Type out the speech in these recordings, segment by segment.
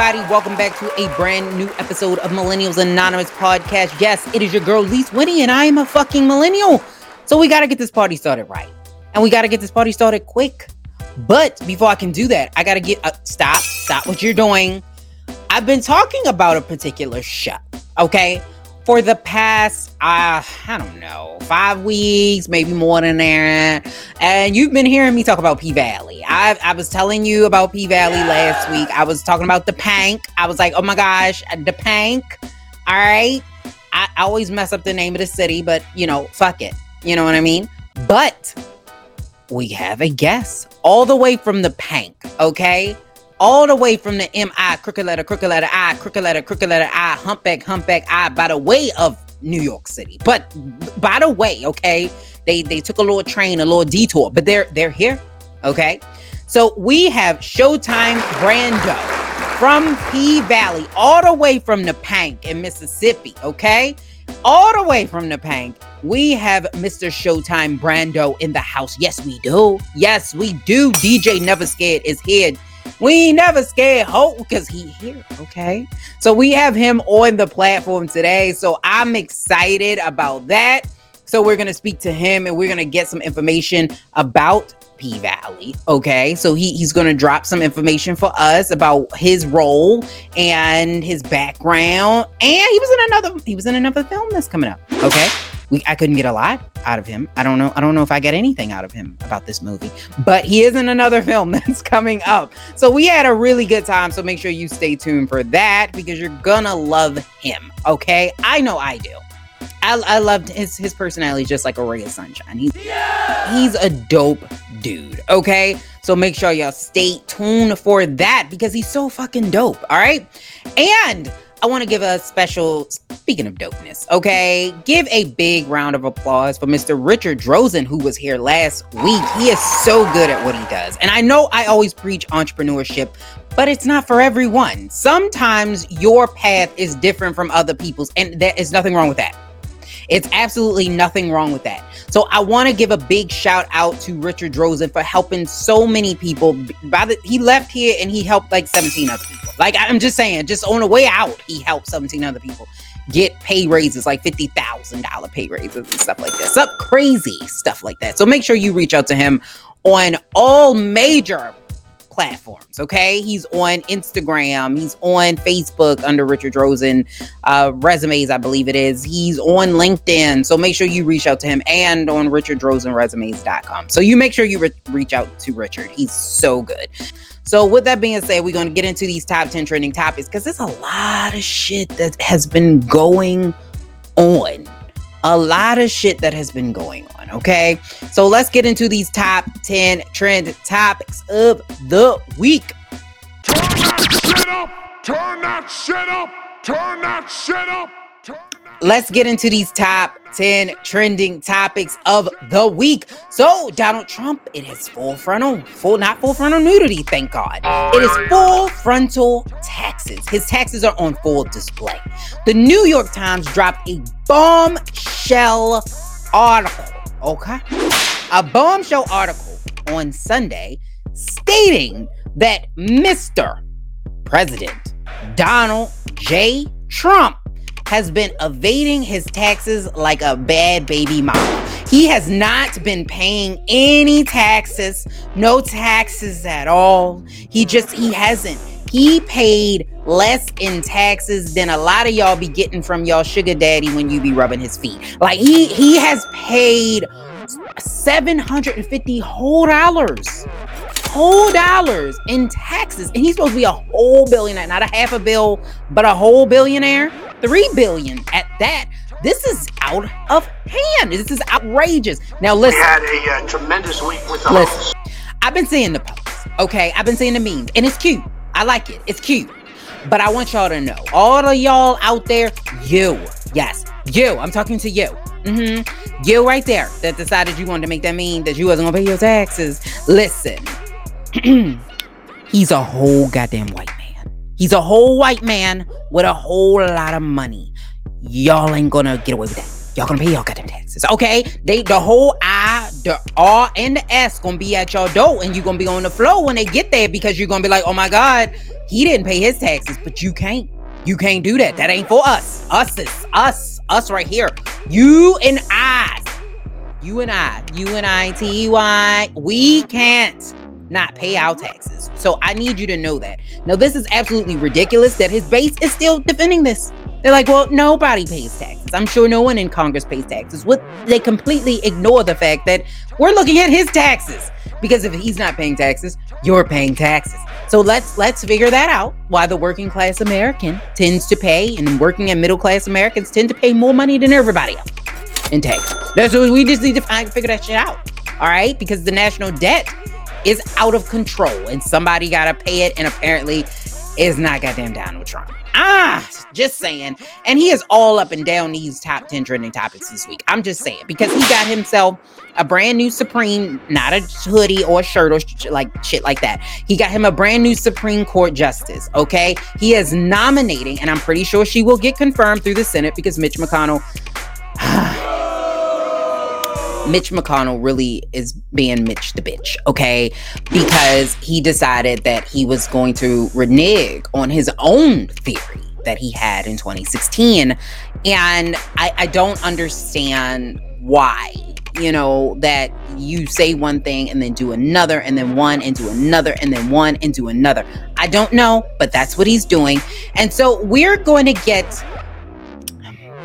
everybody. Welcome back to a brand new episode of Millennials Anonymous podcast. Yes, it is your girl, Lise Winnie, and I am a fucking millennial. So we got to get this party started right. And we got to get this party started quick. But before I can do that, I got to get uh, stop, stop what you're doing. I've been talking about a particular show, okay? For the past, uh, I don't know, five weeks, maybe more than that. And you've been hearing me talk about P Valley. I, I was telling you about P Valley yeah. last week. I was talking about the Pank. I was like, oh my gosh, the Pank. All right. I, I always mess up the name of the city, but you know, fuck it. You know what I mean? But we have a guest all the way from the Pank, okay? All the way from the M-I, crooked letter, crooked letter I, crooked letter, crooked letter I, humpback, humpback I, by the way of New York City. But by the way, okay, they they took a little train, a little detour, but they're they're here, okay? So we have Showtime Brando from P Valley, all the way from the Pank in Mississippi, okay? All the way from the Pank we have Mr. Showtime Brando in the house. Yes, we do. Yes, we do. DJ Never Scared is here. We never scared oh, hope because he here. Okay. So we have him on the platform today. So I'm excited about that. So we're gonna speak to him and we're gonna get some information about P Valley. Okay, so he, he's going to drop some information for us about his role and his background, and he was in another he was in another film that's coming up. Okay, we I couldn't get a lot out of him. I don't know. I don't know if I get anything out of him about this movie, but he is in another film that's coming up. So we had a really good time. So make sure you stay tuned for that because you're gonna love him. Okay, I know I do. I, I loved his his personality just like a ray of sunshine. He's yeah! he's a dope dude. Okay, so make sure y'all stay tuned for that because he's so fucking dope. All right, and I want to give a special, speaking of dopeness, okay, give a big round of applause for Mr. Richard Drozen, who was here last week. He is so good at what he does. And I know I always preach entrepreneurship, but it's not for everyone. Sometimes your path is different from other people's, and there is nothing wrong with that. It's absolutely nothing wrong with that. So I want to give a big shout out to Richard Drozen for helping so many people. By the he left here and he helped like 17 other people. Like I'm just saying, just on the way out, he helped 17 other people get pay raises, like fifty thousand dollar pay raises and stuff like this. Some crazy stuff like that. So make sure you reach out to him on all major platforms. Okay, he's on Instagram, he's on Facebook under Richard Drozen uh, resumes, I believe it is. He's on LinkedIn, so make sure you reach out to him and on RichardDrozenResumes.com. So you make sure you re- reach out to Richard. He's so good. So, with that being said, we're going to get into these top 10 trending topics because there's a lot of shit that has been going on a lot of shit that has been going on. Okay. So let's get into these top 10 trend topics of the week. Turn that shit up. Turn that shit up. Turn that shit up. Let's get into these top 10 trending topics of the week. So, Donald Trump, it is full frontal, full, not full frontal nudity, thank God. It is full frontal taxes. His taxes are on full display. The New York Times dropped a bombshell article, okay? A bombshell article on Sunday stating that Mr. President Donald J. Trump has been evading his taxes like a bad baby mama. He has not been paying any taxes, no taxes at all. He just, he hasn't. He paid less in taxes than a lot of y'all be getting from y'all sugar daddy when you be rubbing his feet. Like he he has paid 750 whole dollars whole dollars in taxes and he's supposed to be a whole billionaire not a half a bill but a whole billionaire three billion at that. This is out of hand. This is outrageous. Now listen. We had a uh, tremendous week with the listen, host. I've been seeing the posts. Okay, I've been seeing the memes, and it's cute. I like it. It's cute. But I want y'all to know, all of y'all out there, you, yes, you. I'm talking to you. Mm-hmm. You right there that decided you wanted to make that mean that you wasn't gonna pay your taxes. Listen, he's a whole goddamn white He's a whole white man with a whole lot of money. Y'all ain't gonna get away with that. Y'all gonna pay y'all goddamn taxes. Okay? They the whole I the R and the S gonna be at your door, and you're gonna be on the floor when they get there because you're gonna be like, oh my god, he didn't pay his taxes, but you can't. You can't do that. That ain't for us. Us is us. Us right here. You and I. You and I. You and I. T Y. We can't not pay our taxes. So I need you to know that. Now, this is absolutely ridiculous that his base is still defending this. They're like, well, nobody pays taxes. I'm sure no one in Congress pays taxes. What they completely ignore the fact that we're looking at his taxes because if he's not paying taxes, you're paying taxes. So let's let's figure that out. Why the working class American tends to pay, and working and middle class Americans tend to pay more money than everybody else in taxes. That's what we just need to find, figure that shit out. All right, because the national debt is out of control, and somebody gotta pay it, and apparently, is not goddamn Donald Trump. Ah, just saying. And he is all up and down these top 10 trending topics this week. I'm just saying because he got himself a brand new Supreme, not a hoodie or a shirt or sh- like shit like that. He got him a brand new Supreme Court justice. Okay. He is nominating, and I'm pretty sure she will get confirmed through the Senate because Mitch McConnell. Mitch McConnell really is being Mitch the bitch, okay? Because he decided that he was going to renege on his own theory that he had in 2016. And I, I don't understand why, you know, that you say one thing and then do another, and then one and do another, and then one and do another. I don't know, but that's what he's doing. And so we're going to get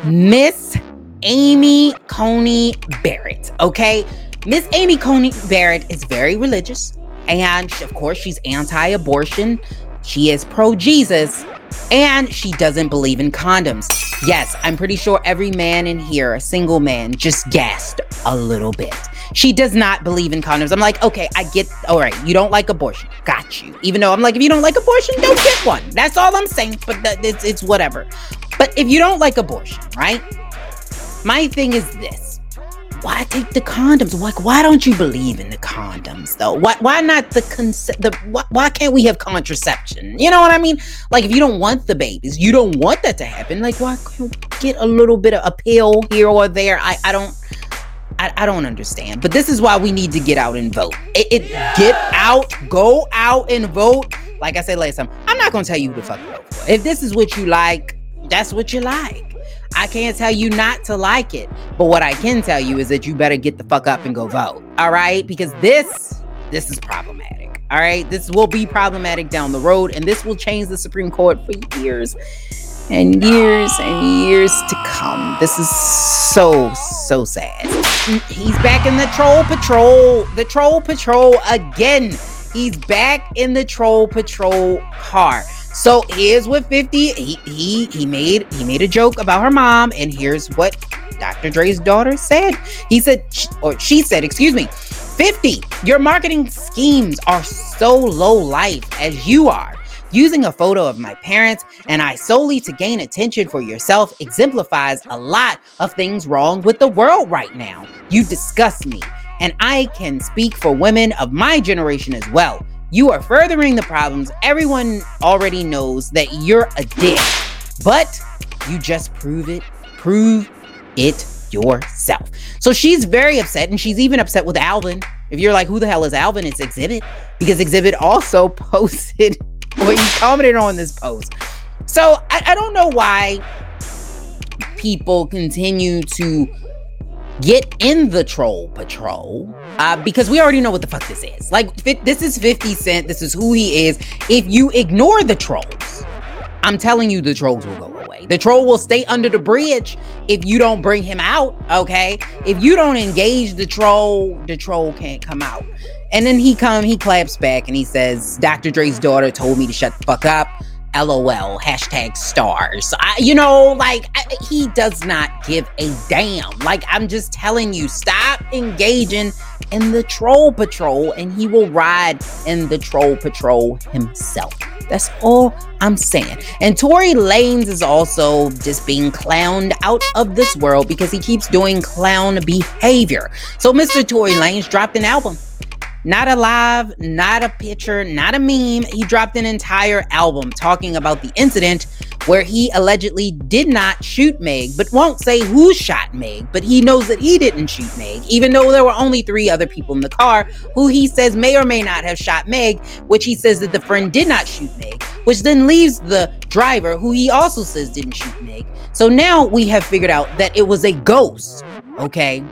Miss Amy Coney Barrett. Okay. Miss Amy Coney Barrett is very religious. And of course, she's anti abortion. She is pro Jesus. And she doesn't believe in condoms. Yes, I'm pretty sure every man in here, a single man, just gasped a little bit. She does not believe in condoms. I'm like, okay, I get, all right, you don't like abortion. Got you. Even though I'm like, if you don't like abortion, don't get one. That's all I'm saying, but it's, it's whatever. But if you don't like abortion, right? My thing is this. Why take the condoms? Like, why don't you believe in the condoms though? Why, why not the concept? The why, why can't we have contraception? You know what I mean? Like, if you don't want the babies, you don't want that to happen. Like, why get a little bit of a pill here or there? I, I don't. I, I, don't understand. But this is why we need to get out and vote. It, it, get out, go out and vote. Like I said last time, I'm not gonna tell you who the fuck vote for. If this is what you like, that's what you like. I can't tell you not to like it. But what I can tell you is that you better get the fuck up and go vote. All right? Because this this is problematic. All right? This will be problematic down the road and this will change the Supreme Court for years and years and years to come. This is so so sad. He's back in the troll patrol. The troll patrol again. He's back in the troll patrol car. So here's what 50 he, he he made he made a joke about her mom and here's what Dr. Dre's daughter said. He said or she said, excuse me, 50 your marketing schemes are so low life as you are. Using a photo of my parents and I solely to gain attention for yourself exemplifies a lot of things wrong with the world right now. You disgust me, and I can speak for women of my generation as well. You are furthering the problems. Everyone already knows that you're a dick, but you just prove it. Prove it yourself. So she's very upset, and she's even upset with Alvin. If you're like, who the hell is Alvin? It's Xzibit, because Xzibit also posted what you commented on this post. So I, I don't know why people continue to get in the troll patrol uh, because we already know what the fuck this is. Like, this is 50 Cent. This is who he is. If you ignore the trolls, I'm telling you, the trolls will go away. The troll will stay under the bridge if you don't bring him out. Okay. If you don't engage the troll, the troll can't come out. And then he come, he claps back and he says, Dr. Dre's daughter told me to shut the fuck up. LOL, hashtag stars. I, you know, like I, he does not give a damn. Like I'm just telling you, stop engaging in the troll patrol and he will ride in the troll patrol himself. That's all I'm saying. And Tory Lanez is also just being clowned out of this world because he keeps doing clown behavior. So Mr. Tory Lanez dropped an album not a live, not a picture, not a meme. He dropped an entire album talking about the incident where he allegedly did not shoot Meg, but won't say who shot Meg. But he knows that he didn't shoot Meg, even though there were only three other people in the car who he says may or may not have shot Meg, which he says that the friend did not shoot Meg, which then leaves the driver who he also says didn't shoot Meg. So now we have figured out that it was a ghost, okay?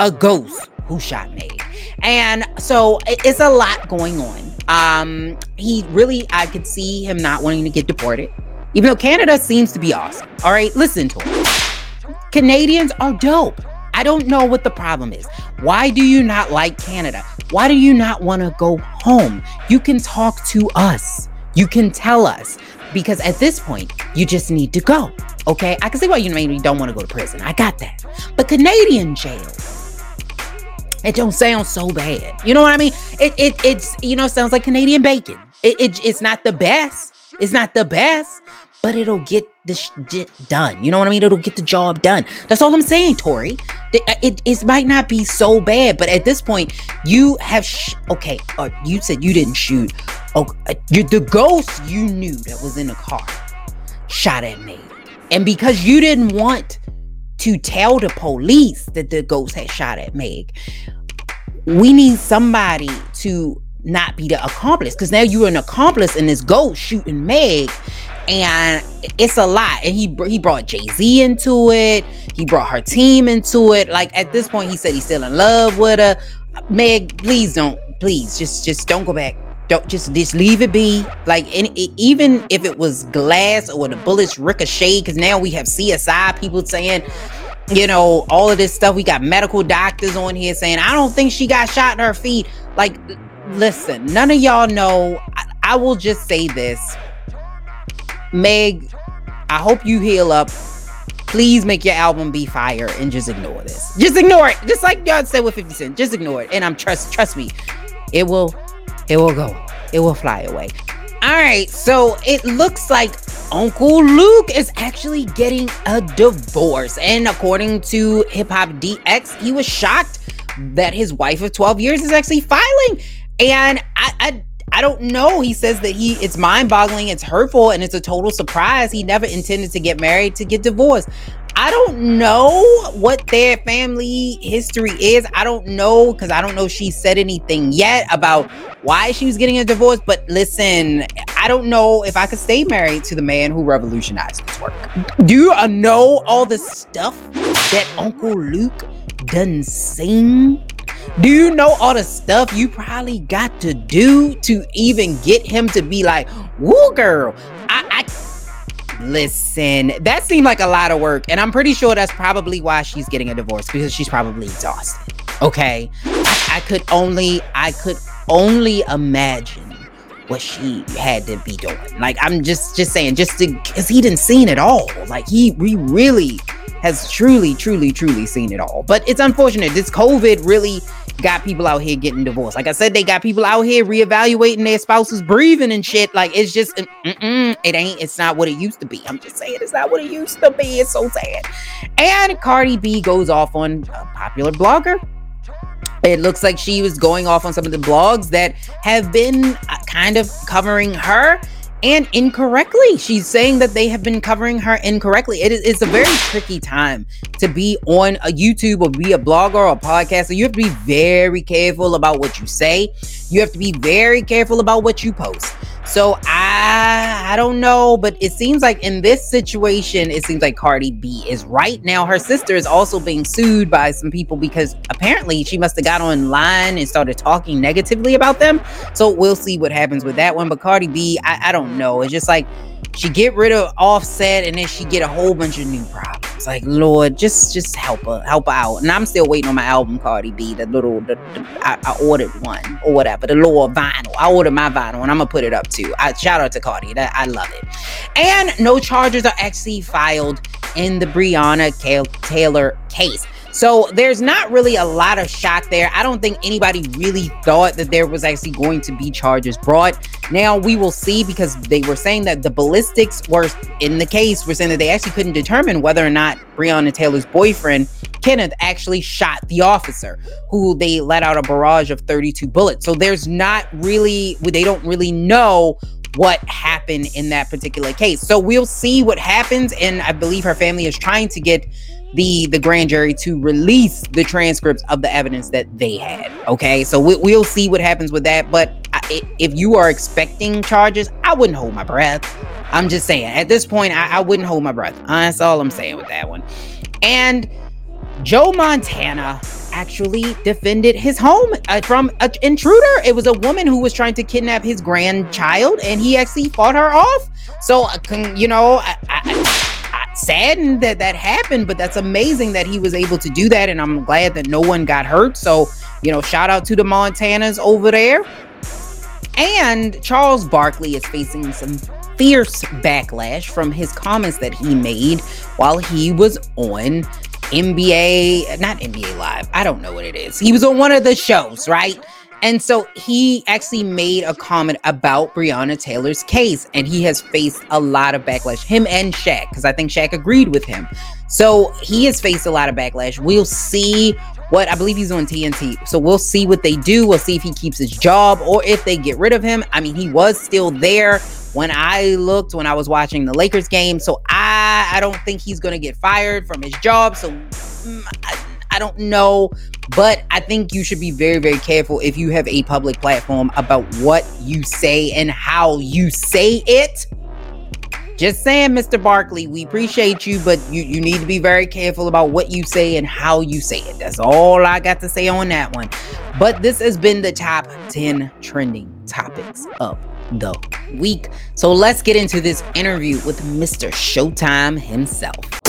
A ghost who shot Meg. And so it's a lot going on. Um, he really, I could see him not wanting to get deported, even though Canada seems to be awesome. All right, listen to him. Canadians are dope. I don't know what the problem is. Why do you not like Canada? Why do you not want to go home? You can talk to us. You can tell us because at this point, you just need to go. Okay, I can see why you maybe don't want to go to prison. I got that. But Canadian jail, it don't sound so bad. You know what I mean? It it it's you know sounds like Canadian bacon. It, it it's not the best. It's not the best, but it'll get the shit done. You know what I mean? It'll get the job done. That's all I'm saying, Tory. It, uh, it, it might not be so bad, but at this point, you have sh- okay. Uh, you said you didn't shoot. Oh, uh, the ghost you knew that was in the car shot at me, and because you didn't want to tell the police that the ghost had shot at Meg. We need somebody to not be the accomplice because now you're an accomplice in this ghost shooting Meg, and it's a lot. And he he brought Jay Z into it. He brought her team into it. Like at this point, he said he's still in love with her. Meg, please don't, please just just don't go back don't just just leave it be. Like even if it was glass or the bullets ricochet because now we have csi people saying you know all of this stuff. We got medical doctors on here saying i don't think she got shot in her feet. Like listen none of y'all know. I, I will just say this. Meg i hope you heal up. Please make your album be fire and just ignore this. Just ignore it. Just like y'all said with 50 cent just ignore it. And i'm trust trust me it will it will go. It will fly away. All right, so it looks like Uncle Luke is actually getting a divorce. And according to HipHopDX, he was shocked that his wife of 12 years is actually filing. And I, I I don't know. He says that he it's mind-boggling, it's hurtful, and it's a total surprise. He never intended to get married to get divorced. I don't know what their family history is. I don't know because I don't know she said anything yet about why she was getting a divorce. But listen, I don't know if I could stay married to the man who revolutionized this work. Do you uh, know all the stuff that Uncle Luke done sing? Do you know all the stuff you probably got to do to even get him to be like, woo girl? I, I Listen, that seemed like a lot of work, and I'm pretty sure that's probably why she's getting a divorce because she's probably exhausted. Okay, I, I could only, I could only imagine what she had to be doing. Like, I'm just, just saying, just cause he didn't seen it all. Like, he, he really has truly, truly, truly seen it all. But it's unfortunate. This COVID really got people out here getting divorced. Like I said, they got people out here reevaluating their spouses breathing and shit. Like it's just, it ain't, it's not what it used to be. I'm just saying, it's not what it used to be. It's so sad. And Cardi B goes off on a popular blogger it looks like she was going off on some of the blogs that have been uh, kind of covering her and incorrectly. She's saying that they have been covering her incorrectly. It is it's a very tricky time to be on a YouTube or be a blogger or a podcaster. You have to be very careful about what you say. You have to be very careful about what you post. So I I don't know, but it seems like in this situation, it seems like Cardi B is right now. Her sister is also being sued by some people because apparently she must have got online and started talking negatively about them. So we'll see what happens with that one. But Cardi B, I, I don't know. It's just like she get rid of Offset and then she get a whole bunch of new problems like lord just just help her help her out. And i'm still waiting on my album cardi b the little the, the I, I, ordered one or whatever the lower vinyl. I ordered my vinyl and i'm gonna put it up too. I, shout out to cardi that i love it. And no charges are actually filed in the breonna taylor case so there's not really a lot of shock there. I don't think anybody really thought that there was actually going to be charges brought. Now we will see because they were saying that the ballistics were in the case, were saying that they actually couldn't determine whether or not Breonna Taylor's boyfriend, Kenneth, actually shot the officer who they let out a barrage of 32 bullets. So there's not really, they don't really know what happened in that particular case. So we'll see what happens. And I believe her family is trying to get the the grand jury to release the transcripts of the evidence that they had. Okay, so we, will see what happens with that. But I, if you are expecting charges, I wouldn't hold my breath. I'm just saying. At this point, I, I wouldn't hold my breath. That's all I'm saying with that one. And Joe Montana actually defended his home uh, from an intruder. It was a woman who was trying to kidnap his grandchild, and he actually fought her off. So, uh, you know, I, I, saddened that that happened, but that's amazing that he was able to do that, and I'm glad that no one got hurt. So, you know, shout out to the Montanas over there. And Charles Barkley is facing some fierce backlash from his comments that he made while he was on NBA, not NBA Live. I don't know what it is. He was on one of the shows, right? And so he actually made a comment about Breonna Taylor's case, and he has faced a lot of backlash. Him and Shaq, because I think Shaq agreed with him. So he has faced a lot of backlash. We'll see what I believe he's on TNT. So we'll see what they do. We'll see if he keeps his job or if they get rid of him. I mean, he was still there when I looked when I was watching the Lakers game. So I I don't think he's to get fired from his job. So mm, I, I don't know, but I think you should be very very careful if you have a public platform about what you say and how you say it. Just saying, Mr. Barkley, we appreciate you, but you, you need to be very careful about what you say and how you say it. That's all I got to say on that one. But this has been the top 10 trending topics of the week. So let's get into this interview with Mr. Showtime himself.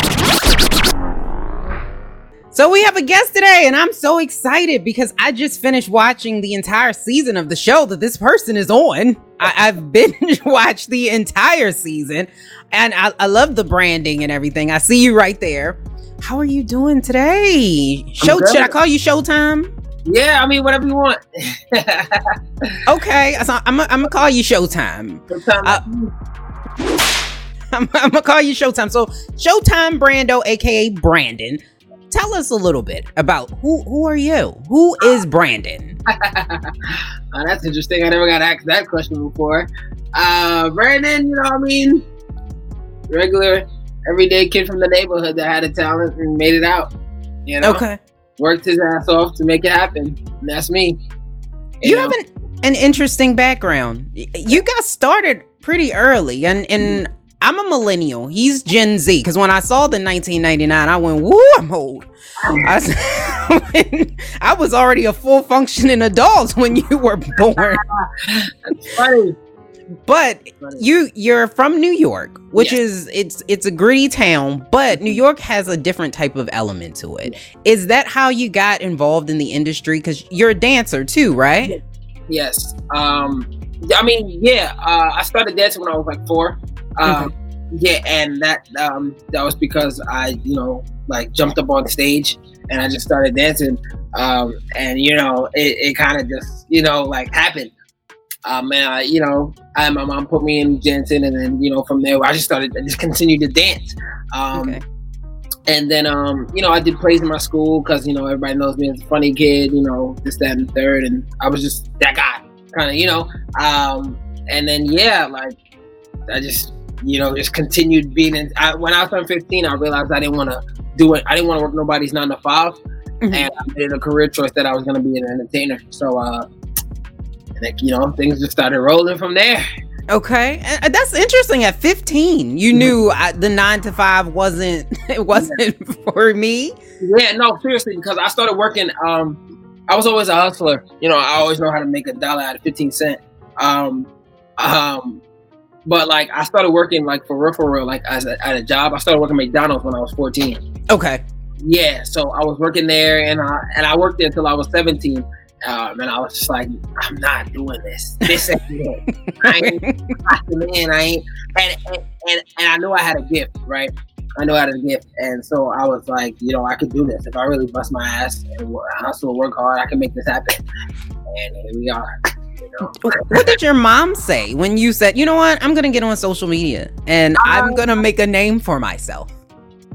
So we have a guest today, and I'm so excited because I just finished watching the entire season of the show that this person is on. I, have binge watched the entire season, and I, I love the branding and everything. I see you right there. How are you doing today? Show should I call you Showtime? Yeah, I mean whatever you want. okay, so I'm, I'm gonna call you Showtime. Showtime. Uh, I'm, I'm, gonna call you Showtime. So Showtime Brando, aka Brandon. Tell us a little bit about who who are you? Who is Brandon? oh, that's interesting. I never got asked that question before. Uh, Brandon, you know, what I mean, regular, everyday kid from the neighborhood that had a talent and made it out. You know. Okay worked his ass off to make it happen. And that's me. You, you know? have an, an interesting background. You got started pretty early, and and I'm a millennial. He's Gen Z. Because when I saw the 1999, I went, "Woo, I'm old." I, I was already a full functioning adult when you were born. Funny but you you're from New York, which yes. is it's it's a gritty town, but New York has a different type of element to it. Is that how you got involved in the industry? Because you're a dancer too, right? Yes. Um, I mean, yeah. Uh, I started dancing when I was like four. Um, okay. Yeah, and that um, that was because I, you know, like jumped up on stage and I just started dancing. Um, and you know, it, it kind of just, you know, like happened um, and I, you know, I, my mom put me in dancing, and then you know from there I just started, I just continued to dance. Um, okay. And then, um, you know, I did plays in my school because you know everybody knows me as a funny kid, you know, this, that, and third, and I was just that guy, kind of, you know. Um, and then yeah, like I just, you know, just continued being in. I, when I turned 15, I realized I didn't want to do it. I didn't want to work nobody's nine to 5 mm-hmm. and I made a career choice that I was going to be an entertainer. So, uh, and you know things just started rolling from there. Okay, and that's interesting. At 15, you mm-hmm. knew I, the nine to five wasn't it wasn't yeah. for me. Yeah, no, seriously, because I started working. Um, I was always a hustler. You know, I always know how to make a dollar out of 15 cent. Um, um, but like I started working like for real, for real, like as a, at a job. I started working McDonald's when I was 14. Okay. Yeah, so I was working there, and I and I worked there until I was 17 um, and I was just like, I'm not doing this. This ain't it. I ain't man. I ain't. And, and, and and I knew I had a gift, right? I know I had a gift, and so I was like, you know, I could do this if I really bust my ass and hustle, work hard. I can make this happen. And here we are. What did your mom say when you said, you know what, I'm gonna get on social media and um, I'm gonna make a name for myself?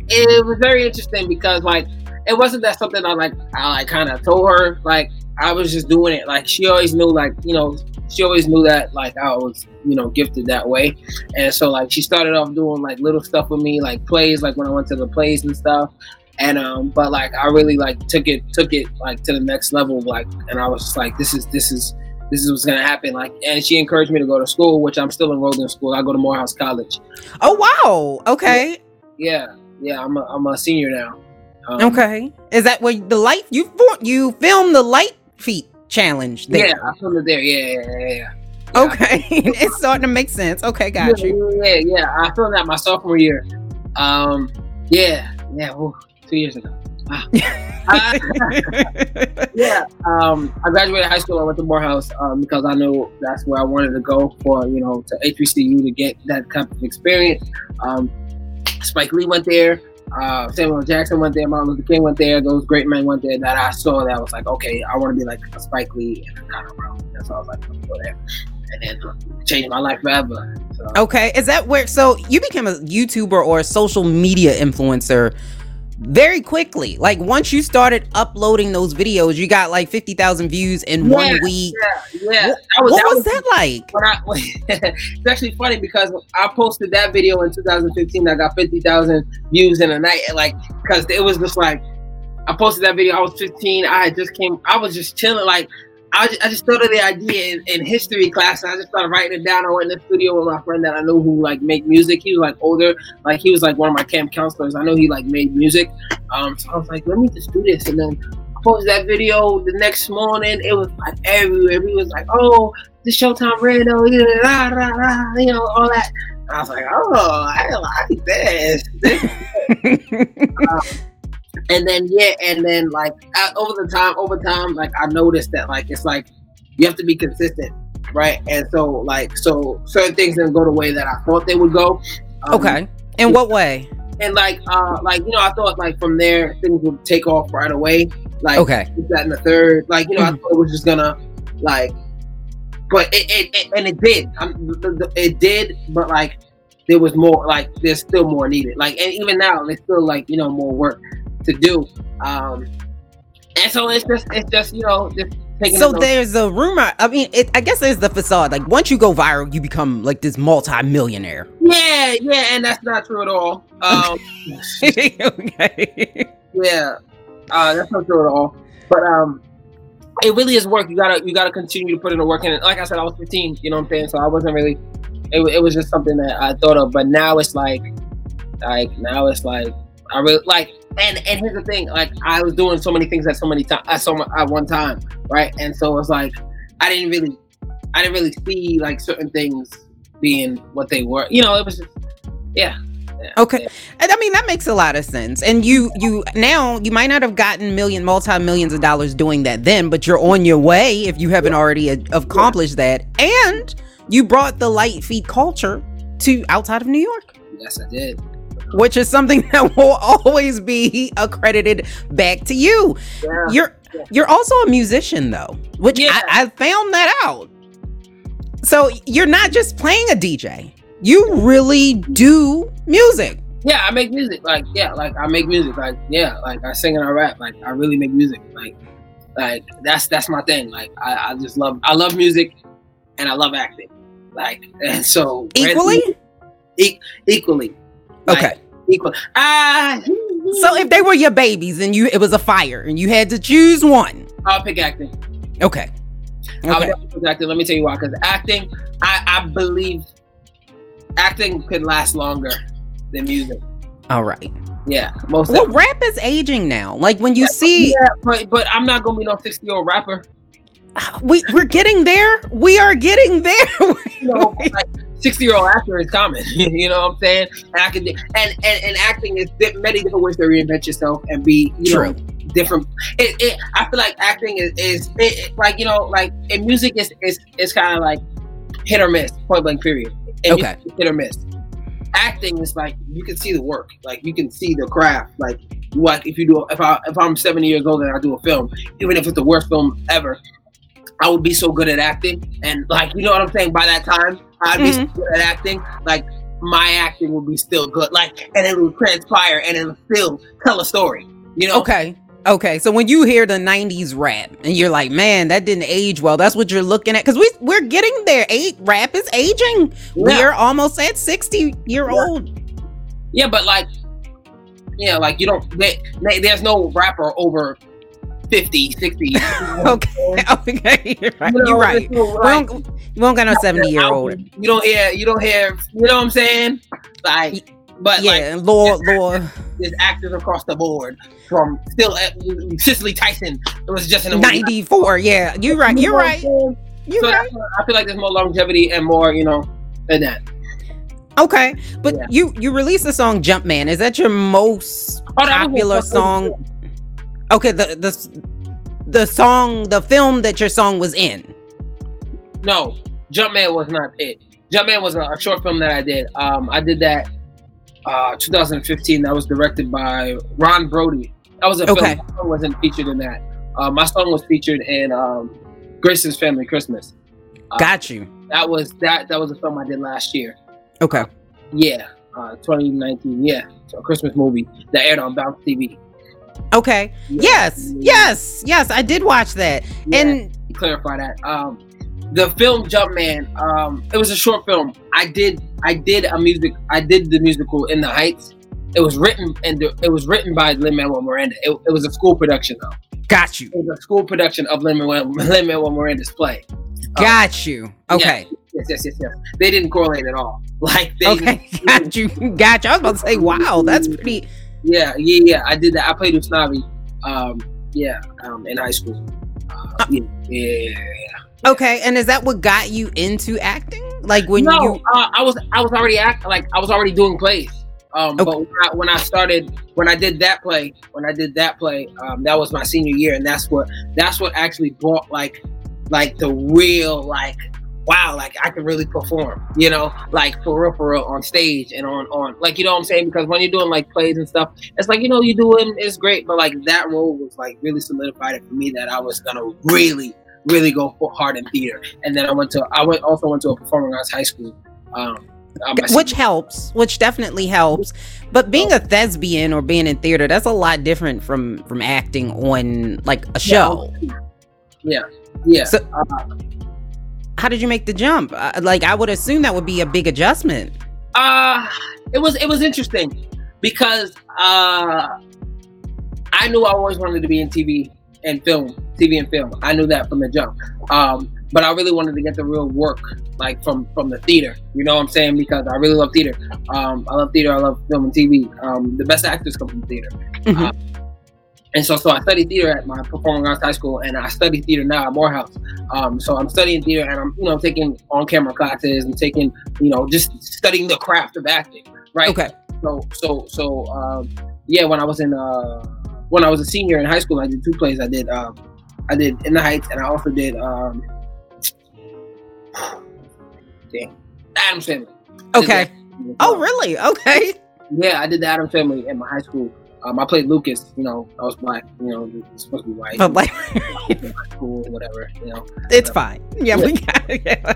It was very interesting because, like, it wasn't that something I like I like kind of told her. Like I was just doing it. Like she always knew like you know she always knew that like I was you know gifted that way. And so like she started off doing like little stuff with me like plays like when I went to the plays and stuff. And um but like I really like took it took it like to the next level like and I was just like this is this is this is what's gonna happen like and she encouraged me to go to school which I'm still enrolled in school I go to Morehouse College Oh wow. Okay. yeah yeah I'm a, I'm a senior now um, Okay. Is that what the light you you filmed the light feet challenge there? yeah I filmed it there yeah yeah yeah, yeah. Okay. it's starting to make sense. Okay, got yeah, you. Yeah, yeah. I filmed that my sophomore year. Um, yeah, yeah. Ooh, two years ago. Yeah. Um, I graduated high school. I went to Morehouse um, because I knew that's where I wanted to go for you know to HBCU to get that type of experience. Um, Spike Lee went there. Uh, Samuel Jackson went there. Martin Luther King went there. Those great men went there. That I saw. That I was like, okay, I want to be like Spike Lee and kind of realm. That's why I was like, let's go there. And then uh, changed my life forever. So, Okay, is that where? So you became a YouTuber or a social media influencer very quickly. Like once you started uploading those videos, you got like fifty thousand views in one week. yeah, yeah. What, That was, what that was that like? I, it's actually funny because I posted that video in 2015. I got 50,000 views in a night. Like, because it was just like, I posted that video. I was 15. I had just came, I was just chilling. Like, I just, I just thought of the idea in, in history class. And I just started writing it down. I went in the studio with my friend that I knew who like make music. He was like older. Like, he was like one of my camp counselors. I know he like made music. Um, so I was like, let me just do this. And then I posted that video the next morning. It was like everywhere. We was like, oh, the Showtime Radio, you know, rah, rah, rah, you know, all that. And I was like, oh, I like this. and then yeah, and then like uh, over the time, over time, like I noticed that like it's like you have to be consistent, right? And so like so certain things didn't go the way that I thought they would go. Um, Okay, in what way? And like uh like you know I thought like from there things would take off right away. Like Okay, that, and the third. Like, you know, I Mhm. thought it was just gonna, like, but it, it, it and it did. The- it did, but like, there was more. Like, there's still more needed. Like, and even now, there's still like, you know, more work to do. Um, and so it's just, it's just, you know, just so there's a rumor. I mean, it, I guess there's the facade. Like once you go viral, you become like this multi-millionaire. yeah, yeah, and that's not true at all. Um, okay. yeah, uh, that's not true at all. But um, it really is work. You gotta you gotta continue to put in the work. And like I said, I was 15. You know what I'm saying? So I wasn't really. It, it was just something that I thought of. But now it's like, like now it's like I really like. And and here's the thing. Like I was doing so many things at so many times at so at one time, right? And so it's like I didn't really, I didn't really see like certain things being what they were. You know, it was just yeah. yeah, Okay. yeah. And I mean that makes a lot of sense. And you you now you might not have gotten million multi millions of dollars doing that then, but you're on your way if you haven't already a- accomplished that. And you brought the litefeet culture to outside of New York, Yes, I did. Which is something that will always be accredited back to you. Yeah. You're Yeah. you're also a musician though, which Yeah. I, I found that out. So you're not just playing a DJ. You really do music. yeah, I make music. Like, yeah, like I make music. Like, yeah, like I sing and I rap. Like, I really make music. Like, like that's that's my thing. Like, I, I just love I love music, and I love acting. Like, and so Equally? e- equally. Like, Okay. equal. Ah, So if they were your babies and you it was a fire and you had to choose one. I'll pick acting. Okay. Okay. pick acting. Let me tell you why. Because acting, I I believe acting could last longer than music. All right. Yeah, most. Well, rap is aging now. Like when you see yeah, but but I'm not gonna be no 60 year old rapper. we we're getting there. We are getting there. you know, like 60 year old actor is common. you know what I'm saying? And I can, and, and, and acting is many different ways to reinvent yourself and be, you True. know, different. It, it, I feel like acting is, is it, like, you know, like in music is, is, is kind of like hit or miss, point blank period. And Okay. hit or miss. Acting is like, you can see the work, like you can see the craft. Like, what if you do, if I, if I'm 70 years old and I do a film, even if it's the worst film ever, I would be so good at acting, and like you know what I'm saying. By that time, I'd be so good at acting. Like my acting would be still good. Like, and it would transpire, and it would still tell a story. You know, Okay. Okay. So when you hear the 90s rap and you're like, man, that didn't age well, that's what you're looking at. Because we, we're getting there. Eight rap is aging. Yeah. We're almost at 60 year old. Yeah, but like, yeah, like you don't. They, they, there's no rapper over 50, 60. Okay. Okay. You're right. You know, You're right. there's no, We don't, we don't got no 70 year old. You don't hear. You don't hear. You know what I'm saying? Like, but like, Yeah. Lord, Lord. there's actors across the board from still uh, Cicely Tyson. It was just in a movie. 94. Yeah. You're right. You You're know what I'm right. You're So right. I feel like there's more longevity and more, you know, than that. Okay. But Yeah. you, you released the song Jumpman. Is that your most Oh, popular song? Okay. The, the, the song, the film that your song was in. No, Jumpman was not it. Jumpman was a, a short film that I did. Um, I did that uh 2015. That was directed by Ron Brody. That was a Okay. film. Song wasn't featured in that. Uh, my song was featured in um, Grace's Family Christmas. Uh, Got you. That was that. That was a film I did last year. Okay. Yeah, uh, 2019. Yeah, so a Christmas movie that aired on Bounce TV. Okay. Yeah. Yes. Yes. Yes. I did watch that. Yeah. And clarify that. Um, the film Jumpman, um, it was a short film. I did, I did a music, I did the musical In the Heights. It was written and it was written by Lin Manuel Miranda. It, it was a school production though. got you. It was a school production of Lin Manuel Miranda's play. Got you. Okay. Yes, yes, yes, yes. They didn't correlate at all. Like they, Okay. Got you. Got you. I was about to say, wow, that's pretty. Yeah, yeah, yeah. I did that. I played Usnavi. Um, yeah, um, in high school. Uh, yeah, yeah, yeah. Okay. And is that what got you into acting? Like when no, you. uh, I was I was already act like I was already doing plays. Um, Okay. but when I, when I started when I did that play when I did that play um, that was my senior year and that's what that's what actually brought like like the real like wow like I can really perform you know like for real for real on stage and on on like you know what I'm saying? Because when you're doing like plays and stuff it's like you know you doing it's great but like that role was like really solidified it for me that I was gonna really really go for hard in theater. And then I went to I went also went to a performing arts high school um Which helps, which definitely helps. But being a thespian or being in theater, that's a lot different from from acting on like a show. yeah. Yeah. So- uh, How did you make the jump? Uh, like I would assume that would be a big adjustment. Uh it was it was interesting because uh I knew I always wanted to be in TV and film, TV and film. I knew that from the jump. Um, but I really wanted to get the real work, like from from the theater. You know what I'm saying? Because I really love theater. Um, I love theater. I love film and TV. Um, the best actors come from theater. Mhm. And so, so I studied theater at my performing arts high school, and I study theater now at Morehouse. Um, so I'm studying theater, and I'm, you know, taking on-camera classes and taking, you know, just studying the craft of acting, right? Okay. So, so, so, um, yeah. When I was in, uh, when I was a senior in high school, I did two plays. I did, um, I did In the Heights, and I also did, um, dang, Addams Family. Okay. Oh, really? Okay. Yeah, I did the Addams Family in my high school. Um, I played Lucas. You know, I was black. You know, it's supposed to be white. But like, cool, whatever. You know, it's fine. Yeah, we got it. Yeah.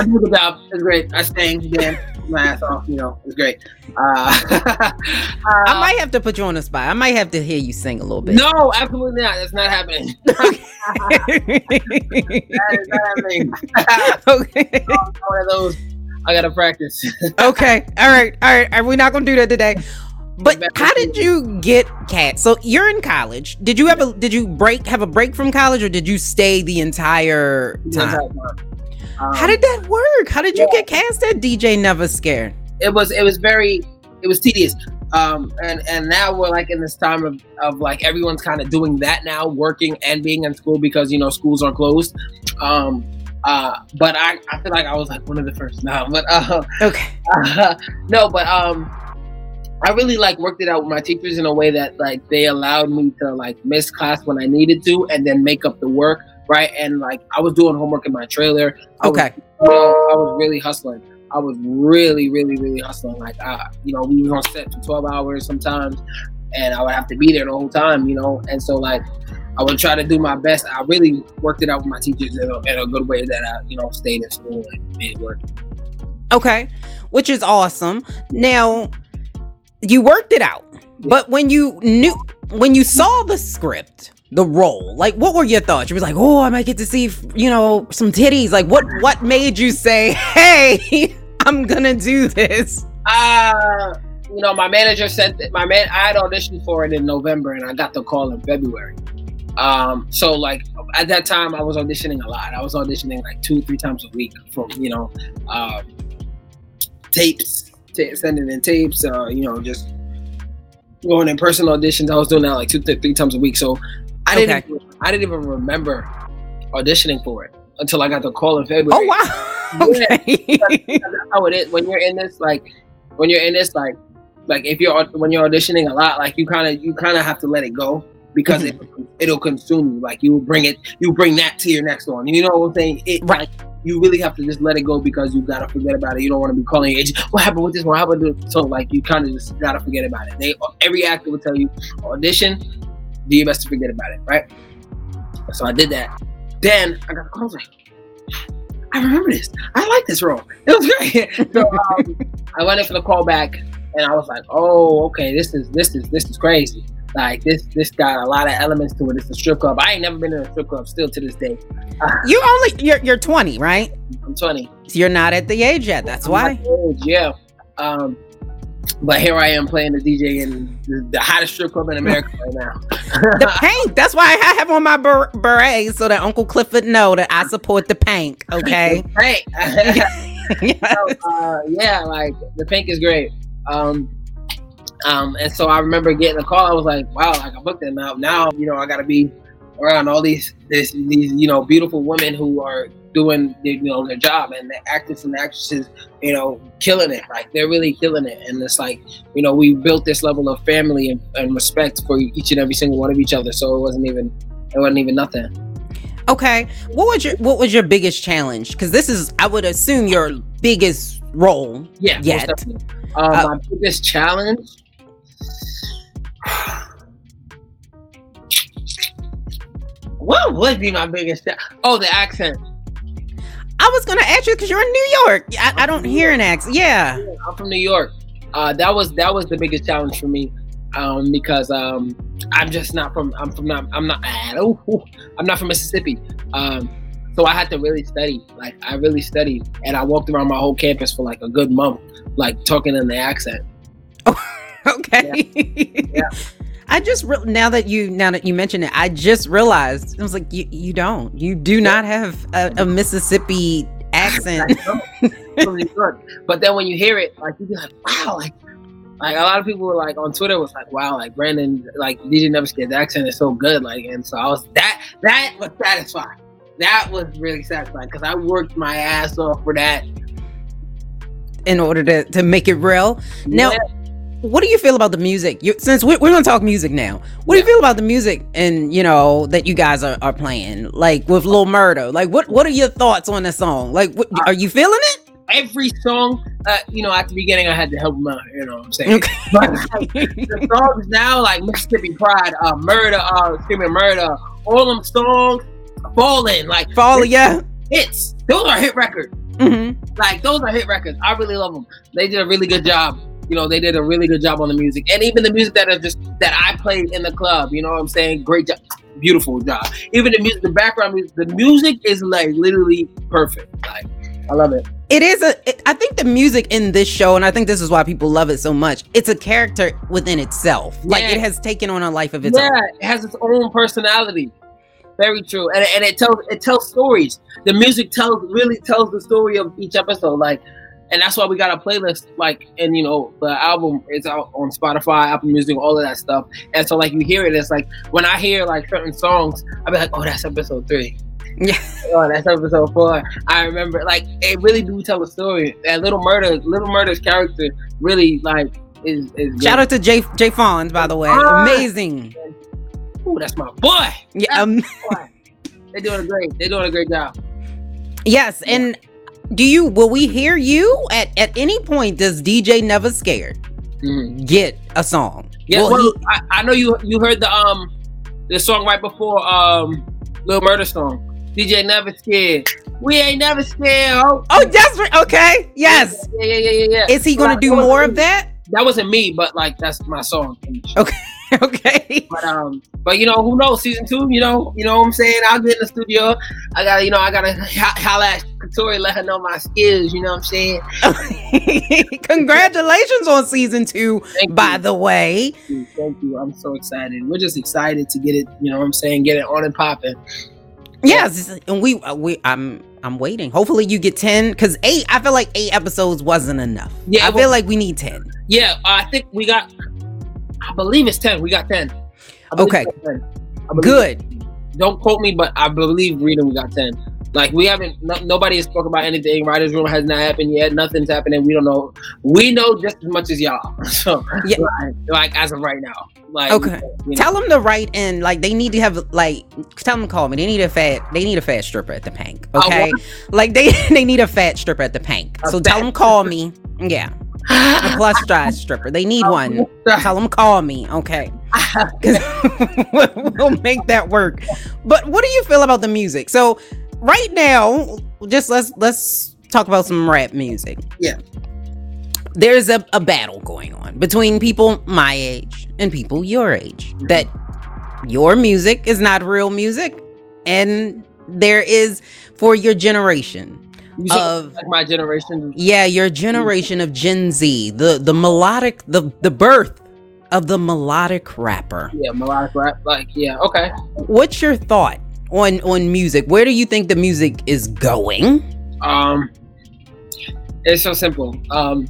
I did a good job. It was great. I sang, danced my ass off. You know, it's great. Uh, I might have to put you on the spot. I might have to hear you sing a little bit. No, absolutely not. That's not happening. That is not happening. okay. One of those. I gotta practice. Okay. All right. All right. Are we not gonna do that today? But how did you get cat? So you're in college. Did you ever did you break have a break from college or did you stay the entire time? Um, How did that work? How did you get cast at DJ Never Scared? it was it was very it was tedious um and and now we're like in this time of, of like everyone's kind of doing that now working and being in school because you know schools are closed um uh but i i feel like i was like one of the first now but uh, Okay. no but um i really like worked it out with my teachers in a way that like they allowed me to like miss class when i needed to and then make up the work right and like i was doing homework in my trailer I was Okay. you know, I was really hustling. I was really, really, really hustling. Like, uh, you know, we were on set for 12 hours sometimes, and I would have to be there the whole time, you know. And so, like, I would try to do my best. I really worked it out with my teachers in a, in a good way that I, you know, stayed in school and made work. Okay. Which is awesome. Now you worked it out. But when you knew, when you saw the script, the role, like, what were your thoughts? You were like, "Oh, I might get to see, you know, some titties." Like, what what made you say, "Hey, I'm gonna do this"? Uh, you know, my manager said that my man I had auditioned for it in November and I got the call in February. Um, so like at that time I was auditioning a lot. I was auditioning like two, three times a week from, you know, um, tapes, ta sending in tapes, uh, you know, just going in person auditions. I was doing that like two, th- three times a week. So I didn't, Okay. even, I didn't even remember auditioning for it until I got the call in February. Oh wow. Okay. that's how it is when you're in this like when you're in this like like if you're when you're auditioning a lot like you kind of you kind of have to let it go because it, it'll consume you like you bring it you bring that to your next one you know what i'm saying it Right. like you really have to just let it go because you gotta forget about it you don't want to be calling agent what happened with this what happened with this? so like you kind of just gotta forget about it they every actor will tell you audition do your best to forget about it right so i did that then i got the call like I remember this. I like this role. It was great. so um, I went in for the callback, and I was like, "Oh, okay. This is this is this is crazy. Like this this got a lot of elements to it. It's a strip club. I ain't never been in a strip club. Still to this day, you only you're you're 20, right? I'm 20. So you're not at the age yet. That's I'm why. age, yeah. Um, but here I am playing the DJ in the, the hottest strip club in America right now. The paint. That's why I have on my ber- beret so that Uncle Clifford know that I support the paint. Okay. Hey. Yes. So, uh, yeah, like the Pynk is great. Um, um, and so I remember getting a call. I was like, wow, like I booked it now. Now, you know, I got to be around all these, this, these, you know, beautiful women who are doing, you know, their job, and the actors and actresses, you know, killing it. Like they're really killing it. And it's like, you know, we built this level of family and, and respect for each and every single one of each other. So it wasn't even, it wasn't even nothing. Okay. What was your What was your biggest challenge? Because this is, I would assume, your biggest role. Yeah, Yet. Uh, Uh, my biggest challenge. What would be my biggest? Oh, the accent. I was gonna ask you because you're in New York. I, I don't hear an accent. Yeah. I'm from New York. Uh, that was that was the biggest challenge for me um, because um, I'm just not from. I'm from not. I'm not. Oh, I'm not from Mississippi. Um, so I had to really study. Like I really studied, and I walked around my whole campus for like a good month, like talking in the accent. Okay. Yeah. I just re- now that you now that you mention it, I just realized I was like, you you don't, you do not have a, a Mississippi accent. But then when you hear it, like you be like, wow, like like a lot of people were like on Twitter was like, wow, like Brandon, like DJ Never the accent is so good. Like and so I was that that was satisfying. That was really satisfying because I worked my ass off for that. in order to to make it real. Now, Yeah. What do you feel about the music? You, since we're, we're gonna talk music now, what do you feel about the music and you know that you guys are, are playing, like with Lil Murda? Like, what what are your thoughts on the song? Like, what, are you feeling it? every song, uh, you know, at the beginning I had to help him out. You know what I'm saying? Okay. But like, the songs now, like Mississippi Pride, uh, Murder, uh, Screaming Murder, all them songs, Falling, like Follow yeah. hits. Those are hit records. hmm Like those are hit records. I really love them. They did a really good job. You know, they did a really good job on the music, and even the music that are just that I played in the club. You know what I'm saying? Great job, beautiful job. Even the music, the background music, the music is like literally perfect. Like I love it. It is a. It, I think the music in this show, and I think this is why people love it so much. It's a character within itself. Like it has taken on a life of its yeah, own. it has its own personality. Very true, and, and it tells it tells stories. The music tells really tells the story of each episode. Like, and that's why we got a playlist. Like, and you know, the album is out on Spotify, Apple Music, all of that stuff. And so, like, you hear it. It's like when I hear like certain songs, i'll be like, oh, that's episode three. Yeah. Oh, that's episode four. I remember, like, it really do tell a story. that Little Murder, Little Murder's character really like is is. Shout out to Jay J. Alphonse, by the way. Ah. Amazing. oh that's my boy. Yeah. Um, boy. They're doing a great. They're doing a great job. yes. And do you? Will we hear you at at any point? Does DJ Never Scared Mhm. get a song? Yeah, well, he- I, I know you you heard the um the song right before um Lil Murda song. DJ Never Scared. We ain't never scared. Oh, oh, that's right. Okay. Yes. Yeah, yeah, yeah, yeah, yeah. Is he going to do more of that? that wasn't me, but like that's my song. Okay. okay. But um, but you know, who knows? Season two, you know, you know what I'm saying? I'll get in the studio. I got, to you know, I gotta ho- holla at Katori, let her know my skills. You know what I'm saying? Congratulations on season two, Thank by you. the way. Thank you. Thank you. I'm so excited. We're just excited to get it. You know what I'm saying? Get it on and popping. Yes, and we uh, we I'm I'm waiting. Hopefully you get 10 cuz 8 I feel like 8 episodes wasn't enough. Yeah, I well- feel like we need 10. Yeah, I think we got. I believe it's ten. We got ten. Okay. we got 10. I believe- Good. Don't quote me, but I believe reading we got ten. Like we haven't. No, nobody has spoken about anything. Writers' room has not happened yet. Nothing's happening. We don't know. We know just as much as y'all. So Yeah. like, like as of right now. Like Okay. you know. Tell them to write in like they need to have like tell them to call me. They need a fat they need a fat stripper at the Pynk. Okay? like they they need a fat stripper at the Pynk. A So tell them call me. Yeah. A plus size stripper. They need one. Tell them call me. Okay. we'll make that work. But what do you feel about the music? So right now, just let's let's talk about some rap music. Yeah. There's a, a battle going on between people my age and people your age. That your music is not real music, and there is for your generation of like my generation. yeah, your generation of Gen Z, the the melodic, the the birth of the melodic rapper. Yeah, melodic rap. Like yeah, okay. What's your thought on on music? Where do you think the music is going? Um, it's so simple. Um,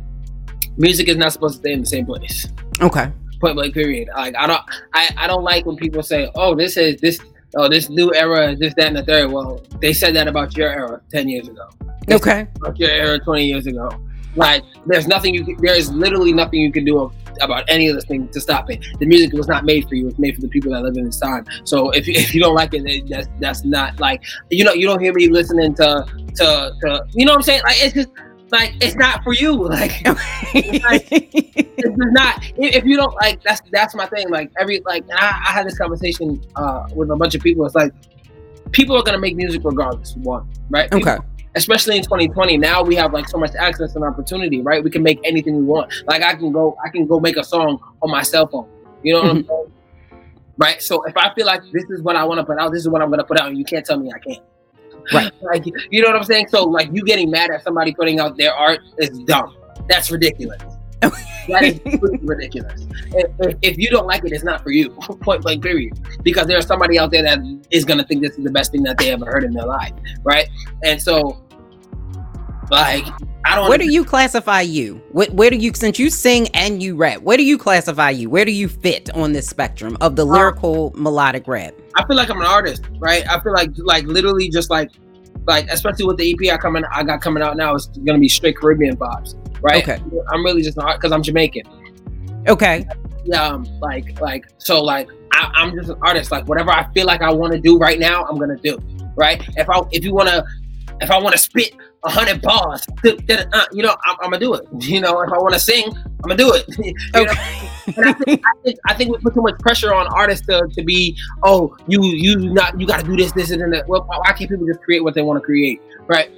music is not supposed to stay in the same place. Okay. Point blank. Period. Like I don't, I, I don't like when people say, "Oh, this is this, oh, this new era, this, that, and the third. Well, they said that about your era ten years ago. They Okay. About your era twenty years ago. Like, there's nothing you. Can, there is literally nothing you can do about any of this thing to stop it. The music was not made for you. It's made for the people that live in this time. So if you, if you don't like it, then that's that's not like you know you don't hear me listening to to to you know what I'm saying. Like it's just like it's not for you. Like it's just not if you don't like that's that's my thing like every like I, I had this conversation uh with a bunch of people it's like people are gonna make music regardless one right? People- okay. especially in 2020 now we have like so much access and opportunity right? We can make anything we want. Like i can go i can go make a song on my cell phone you know what i'm saying? Right? So if i feel like this is what i want to put out this is what i'm going to put out and you can't tell me i can't Right. like you know what i'm saying so like you getting mad at somebody putting out their art is dumb that's ridiculous that is ridiculous. If, if, you don't like it, it's not for you. Point blank, period. Because there's somebody out there that is gonna think this is the best thing that they ever heard in their life, right? And so, like, I don't. Where do you classify you? Where, where do you since you sing and you rap? Where do you classify you? Where do you fit on this spectrum of the lyrical melodic rap? I feel like I'm an artist, right? I feel like, like literally, just like, like especially with the EP I coming, I got coming out now, it's gonna be straight Caribbean vibes, right? Okay. I'm really just an because I'm Jamaican. Okay. um like like so like I, i'm just an artist like whatever i feel like i want to do right now i'm gonna do right if i if you want to if i want to spit hundred bars. Uh, you know I'm, I'm gonna do it. You know if i want to sing i'm gonna do it. You know? And I think, I think I think we put too much pressure on artists to, to be oh you you not you got to do this this and that. Well why can't people just create what they want to create right?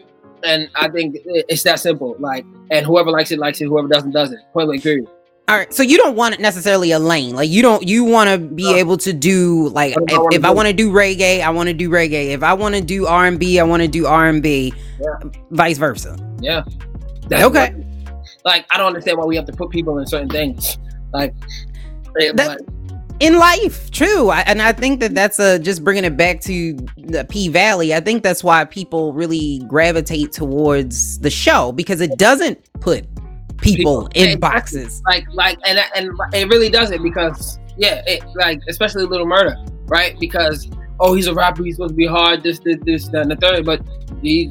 And I think it's that simple. Like and whoever likes it likes it. Whoever doesn't doesn't. Point blank period All right. So you don't want it necessarily a lane. Like you don't you want to be No. able to do like if I if, if I want to do reggae, I want to do reggae. If I want to do R and B, I want to do R and B. Yeah. Vice versa. Yeah. That's Okay. what- like I don't understand why we have to put people in certain things. Like, eh, That- but in life true I, and i think that that's a just bringing it back to the p valley i think that's why people really gravitate towards the show because it doesn't put people, in boxes like like and and it really doesn't because yeah, it like especially Little Murder, right? Because oh he's a rapper, he's supposed to be hard, this, this, this, that, and the third, but he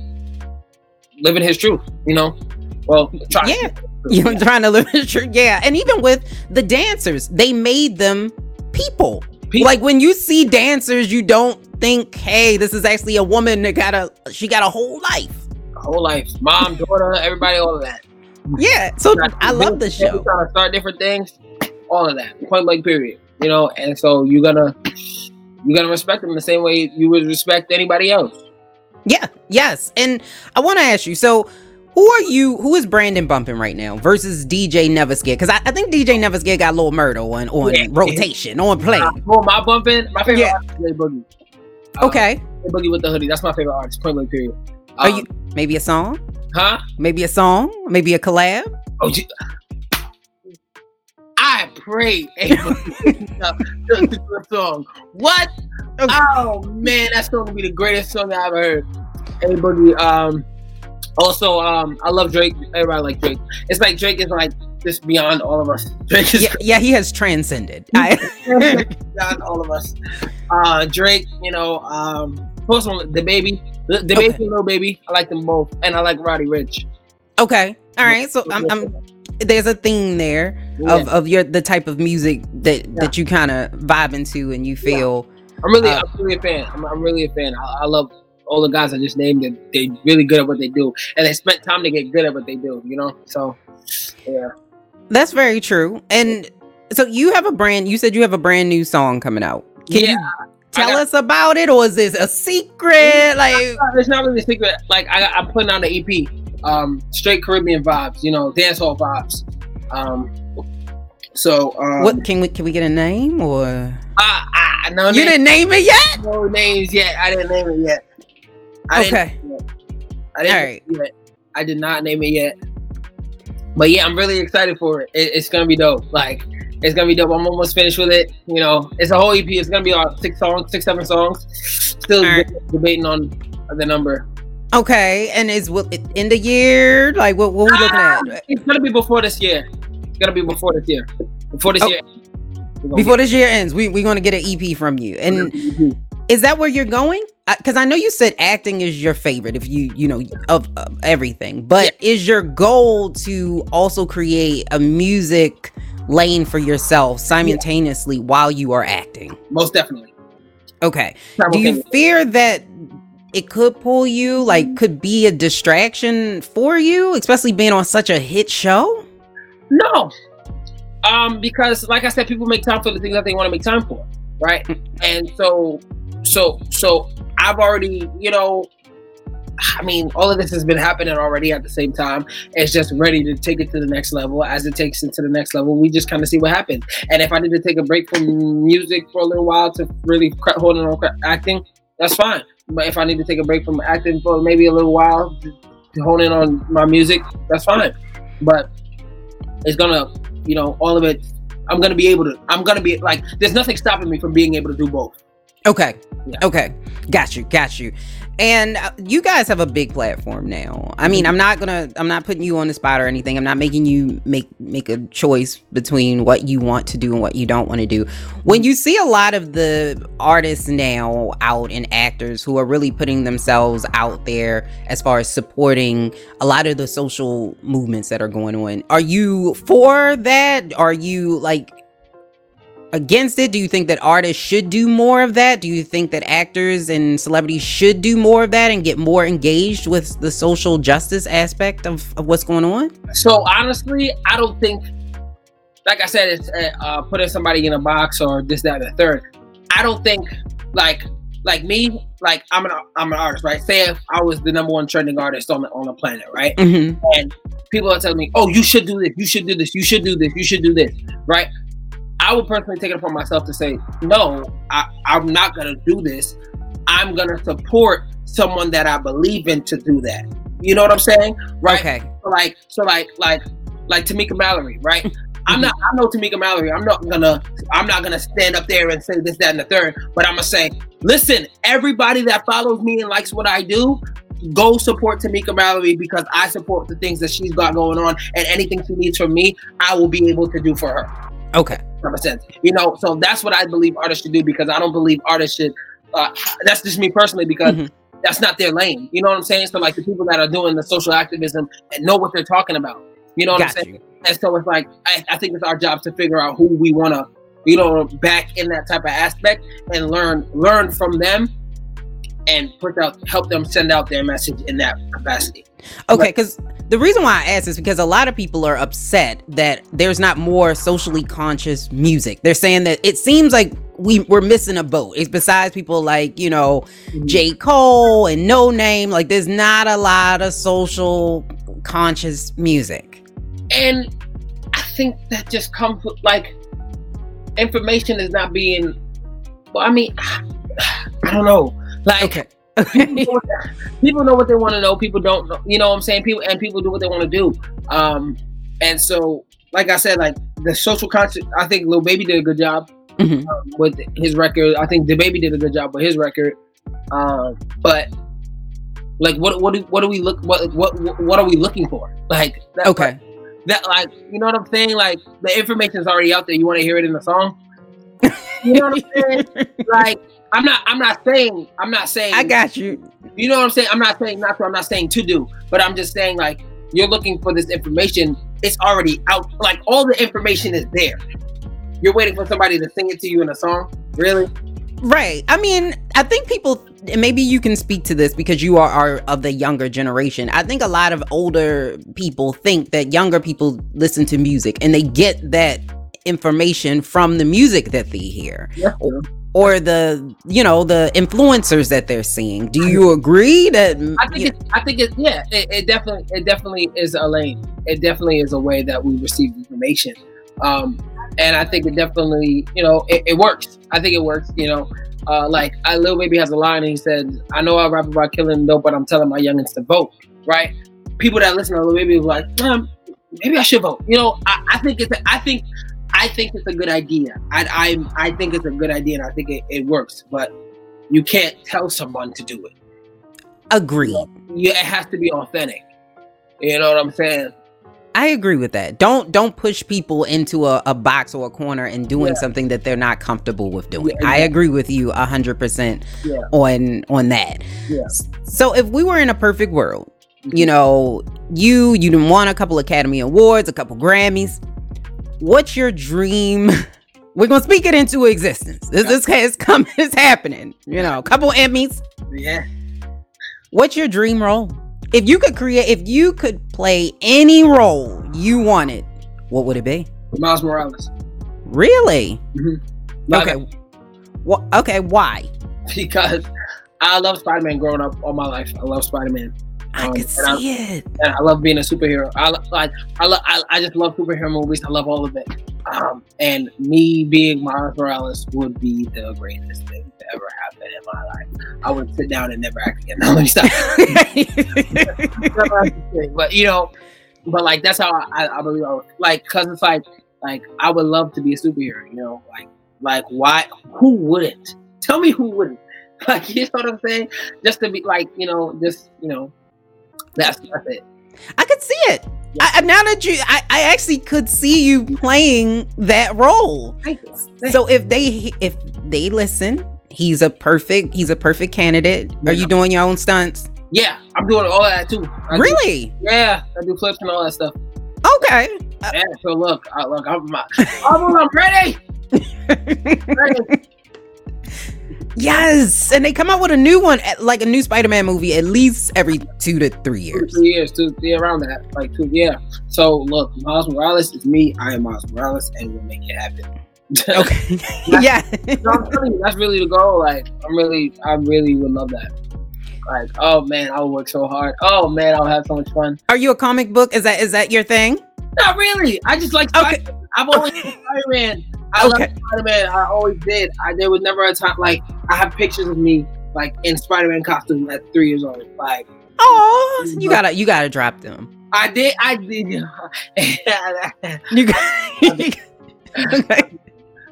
living his truth, you know. Well, try yeah you know trying to live his truth, yeah and even with the dancers they made them people People. like when you see dancers you don't think hey this is actually a woman that got a she got a whole life whole life, mom, daughter, everybody, all of that. Yeah so i love the show Trying to start different things, all of that, point blank, period. You know, and so you're gonna you gotta respect them the same way you would respect anybody else. Yeah, yes. And I want to ask you so who are you? Who is Brandon bumping right now versus DJ Never Scared? Because I, I think DJ Never Scared got a little murder on on Yeah. rotation on play. Uh, who am I bumping? My favorite Yeah. artist is A Boogie. Uh, Okay, A Boogie with the hoodie. That's my favorite artist. Point blank period. are Um, you maybe a song? Huh? Maybe a song? Maybe a collab? Oh, gee. I pray A Boogie does the song. What? Okay. Oh man, that's going to be the greatest song I ever heard. A Boogie. Um. Also, um, I love Drake. Everybody like Drake. It's like Drake is like just beyond all of us. Drake is Yeah, yeah, he has transcended. I, beyond all of us. Uh, Drake, you know, um, first one, the baby, the, the Okay. baby, and baby. I like them both, and I like Roddy Ricch. okay, all right. So I'm, I'm there's a theme there Yeah. of, of your the type of music that that you kind of vibe into and you feel. I'm really, uh, I'm really a fan. I'm, I'm really a fan. I, I love all the guys I just named. They they really good at what they do, and they spent time to get good at what they do. You know, so yeah. That's very true. And so you have a brand. You said you have a brand new song coming out. Can yeah, you tell got- us about it, or is this a secret? Like, it's not really a secret. Like I, I'm putting out an EP, um, straight Caribbean vibes. You know, dance hall vibes. Um, so um, what can we can we get a name or Ah, ah, no, you names, didn't name it yet? no names yet. I didn't name it yet. I didn't Okay, it yet. I didn't name it yet. I did not name it yet. But yeah, I'm really excited for it. it. It's gonna be dope. Like it's gonna be dope. I'm almost finished with it. You know, it's a whole EP. It's gonna be like six songs, six, seven songs. Still Alright. de- debating on the number. okay. And is what in the year? Like, what what we looking Ah, at? It's gonna be before this year. It's gonna be before this year. Before this Oh. year. Before this year ends, we we gonna get an EP from you. And is that where you're going? Because I know you said acting is your favorite, if you you know of, of everything. But is your goal to also create a music lane for yourself simultaneously while you are acting? most definitely. Okay. Do you fear that it could pull you, like, could be a distraction for you, especially being on such a hit show? No. Um, because like I said, people make time for the things that they want to make time for, right? and so, so, so I've already, you know, I mean, all of this has been happening already at the same time. It's just ready to take it to the next level. As it takes it to the next level, we just kind of see what happens. And if I need to take a break from music for a little while to really hold on acting, that's fine. But if I need to take a break from acting for maybe a little while to, to hone in on my music, that's fine. But it's gonna, you know, all of it. I'm gonna be able to. I'm gonna be like. There's nothing stopping me from being able to do both. Okay. Yeah. Okay. Got you. Got you. And uh, you guys have a big platform now. I mean, I'm not gonna. I'm not putting you on the spot or anything. I'm not making you make make a choice between what you want to do and what you don't want to do. When you see a lot of the artists now out and actors who are really putting themselves out there as far as supporting a lot of the social movements that are going on, are you for that? Are you like against it? Do you think that artists should do more of that? Do you think that actors and celebrities should do more of that and get more engaged with the social justice aspect of, of what's going on? So honestly, I don't think. Like I said, it's uh, uh, putting somebody in a box or this, that, and the third. I don't think like like me, like I'm an I'm an artist, right? Say if I was the number one trending artist on the on the planet, right? Mm-hmm. and people are telling me, "Oh, you should do this. You should do this. You should do this. You should do this." Right? I would personally take it upon myself to say, "No, I, I'm not gonna do this. I'm gonna support someone that I believe in to do that." You know what I'm saying? Right? Okay. So like, so like, like, like Tamika Mallory, right? Mm-hmm. I'm not. I know Tamika Mallory. I'm not gonna. I'm not gonna stand up there and say this, that, and the third. But I'm gonna say, listen, everybody that follows me and likes what I do, go support Tamika Mallory because I support the things that she's got going on, and anything she needs from me, I will be able to do for her. Okay. Sense, you know. So that's what I believe artists should do because I don't believe artists should. Uh, that's just me personally because Mhm. that's not their lane. You know what I'm saying? So like the people that are doing the social activism and know what they're talking about. You know what I'm saying? you. And so it's like I, I think it's our job to figure out who we want to, you know, back in that type of aspect and learn learn from them and put out help them send out their message in that capacity. Okay, because the reason why I ask is because a lot of people are upset that there's not more socially conscious music. They're saying that it seems like we we're missing a boat. It's besides people like you know mm-hmm. J Cole and No Name. Like there's not a lot of social conscious music. and I think that just comes with like information is not being. Well, I mean, I don't know. Like Okay. people, know what they, people know what they want to know. People don't know. You know what I'm saying? People and people do what they want to do. Um, and so, like I said, like the social conscious. I think Lil Baby did a good job Mhm. um, with his record. I think the Baby did a good job with his record. Um, but like, what what do, what do we look what what what are we looking for? Like, that, Okay. that like you know what I'm saying? Like the information is already out there. You want to hear it in the song? You know what I'm saying? like I'm not I'm not saying I'm not saying I got you. you know what I'm saying? I'm not saying not to I'm not saying to do, but I'm just saying like you're looking for this information. It's already out. Like all the information is there. You're waiting for somebody to sing it to you in a song. Really? Right. I mean, I think people and maybe you can speak to this because you are, are of the younger generation. I think a lot of older people think that younger people listen to music and they get that information from the music that they hear Yeah. Or the you know the influencers that they're seeing. Do you agree that I think it, I think it yeah, it, it definitely it definitely is a lane. It definitely is a way that we receive information. Um and I think it definitely, you know, it, it works. I think it works, you know. Uh, like I Lil Baby has a line and he said, I know I rap about killing dope, but I'm telling my youngins to vote, right? People that listen to Lil Baby are like, um, maybe I should vote. You know, I, I think it's I think I think it's a good idea. I I, I think it's a good idea and I think it, it works, but you can't tell someone to do it agree? yeah, it has to be authentic. You know what I'm saying? I agree with that. Don't don't push people into a, a box or a corner and doing Yeah. something that they're not comfortable with doing. Yeah, I agree with you a hundred percent on on that. Yeah. So if we were in a perfect world, Mm-hmm. you know, you you didn't won a couple Academy Awards, a couple Grammys. What's your dream? We're gonna speak it into existence. This is coming, it's happening. You know, a couple Emmys. Yeah. What's your dream role? If you could create, if you could play any role you wanted, what would it be? Miles Morales. Really? Mm-hmm. Like, Okay. Wha okay. Why? Because I love Spider Man growing up all my life. I love Spider Man. I Um, could and I- see it. I love being a superhero. I like I love I, I just love superhero movies. I love all of it. Um, and me being Miles Morales would be the greatest thing to ever happen in my life. I would sit down and never act again. No, let me stop. Never act again. but you know, but like that's how I, I believe I would like because it's like like I would love to be a superhero. You know, like like why? Who wouldn't? Tell me who wouldn't? Like you know what I'm saying? Just to be like you know, just you know, that's that's it. I could see it. I, I- now that you, I, I actually could see you playing that role. Thank you. Thank So if they, if they listen, he's a perfect, he's a perfect candidate. Are you doing your own stunts? Yeah, I'm doing all that too. I do- Really? yeah, I do flips and all that stuff. Okay. Yeah, so look, I, look, I'm, I'm, I'm ready. ready. Yes, and they come out with a new one, like a new Spider-Man movie, at least every two to three Two, years. three years, two, yeah, around that, like two, yeah. So look, Miles Morales is me. I am Miles Morales, and we'll make it happen. Okay. yeah. No, I'm telling you, that's really the goal. Like, I'm really, I really would love that. Like, oh man, I'll work so hard. Oh man, I'll have so much fun. Are you a comic book? Is that is that your thing? Not really. I just like Okay. Spider- I've always been Spider Man. I Okay. love Spider Man. I always did. I there was never a time like I have pictures of me like in Spider Man costume at three years old. Like Oh, you gotta you gotta drop them. I did. I did. You got. okay.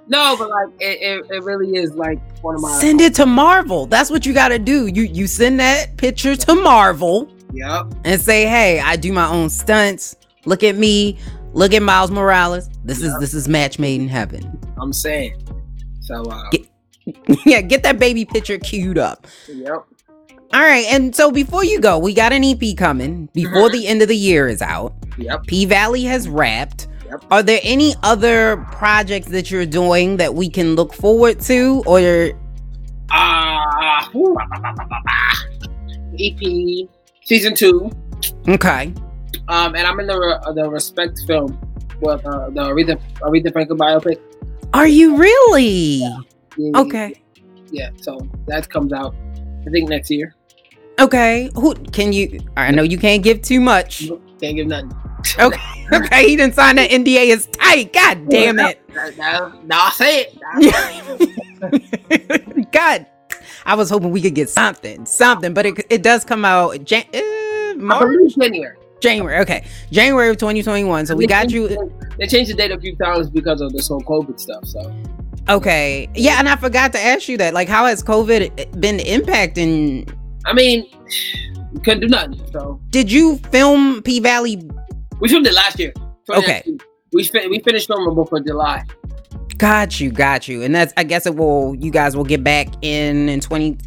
no, but like it, it, it really is like one of my. Send it to Marvel. That's what you gotta do. You you send that picture to Marvel Yep. and say, "Hey, I do my own stunts. Look at me. Look at Miles Morales. This is this is match made in heaven." I'm saying. So. Uh, Get- yeah, get that baby picture queued up. yep. All right, and so before you go, we got an EP coming before the end of the year is out. Yep. P Valley has wrapped. Yep. Are there any other projects that you're doing that we can look forward to, or Ah. ah. EP season two. okay? Um, and I'm in the the respect film with uh, the Aretha Aretha Franklin biopic. Are you really? Yeah, Okay. Yeah. So that comes out. I think next year. Okay. Who can you? I know you can't give too much, Can't give nothing. Okay, okay, he didn't sign that NDA. It's tight. God damn it. No, I say it. Now say it. God, I was hoping we could get something, something, but it, it does come out Jan- uh, March, January. January. Okay, January of 2021. So we got you. They changed the date a few times because of this whole COVID stuff. So Okay, yeah, and I forgot to ask you that. Like, how has COVID been impacting? I mean, couldn't do nothing. So Did you film P Valley? we filmed it last year. Okay. We fin- we finished filming before July. Got you, got you, and that's. I guess it will. You guys will get back in in 20.